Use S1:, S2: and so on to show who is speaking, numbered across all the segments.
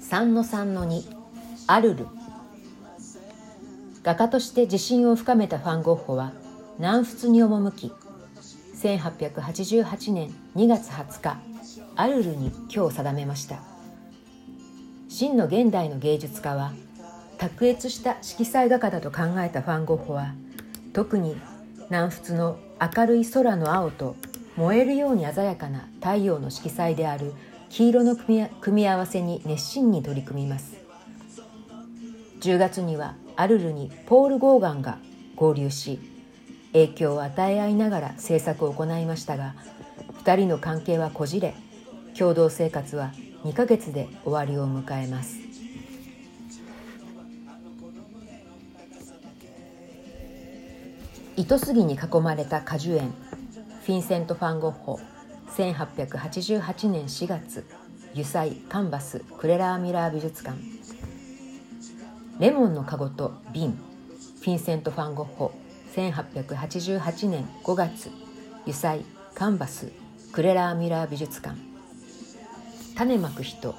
S1: 3の3の2アルル。画家として自信を深めたファン・ゴッホは南仏に赴き1888年2月20日アルルに居を定めました。真の現代の芸術家は卓越した色彩画家だと考えたファン・ゴッホは特に南仏の明るい空の青と燃えるように鮮やかな太陽の色彩である黄色の組み合わせに熱心に取り組みます。10月にはアルルにポール・ゴーガンが合流し影響を与え合いながら制作を行いましたが2人の関係はこじれ共同生活は2ヶ月で終わりを迎えます。糸杉に囲まれた果樹園。フィンセント・ファン・ゴッホ1888年4月油彩カンバスクレラーミラー美術館。レモンの籠と瓶フィンセント・ファン・ゴッホ1888年5月油彩カンバスクレラーミラー美術館。種まく人フ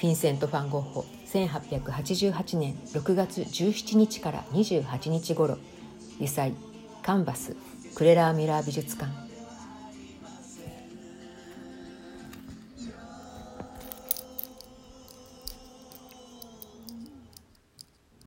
S1: ィンセント・ファン・ゴッホ1888年6月17日から28日頃油彩カンバスクレラーミラー美術館。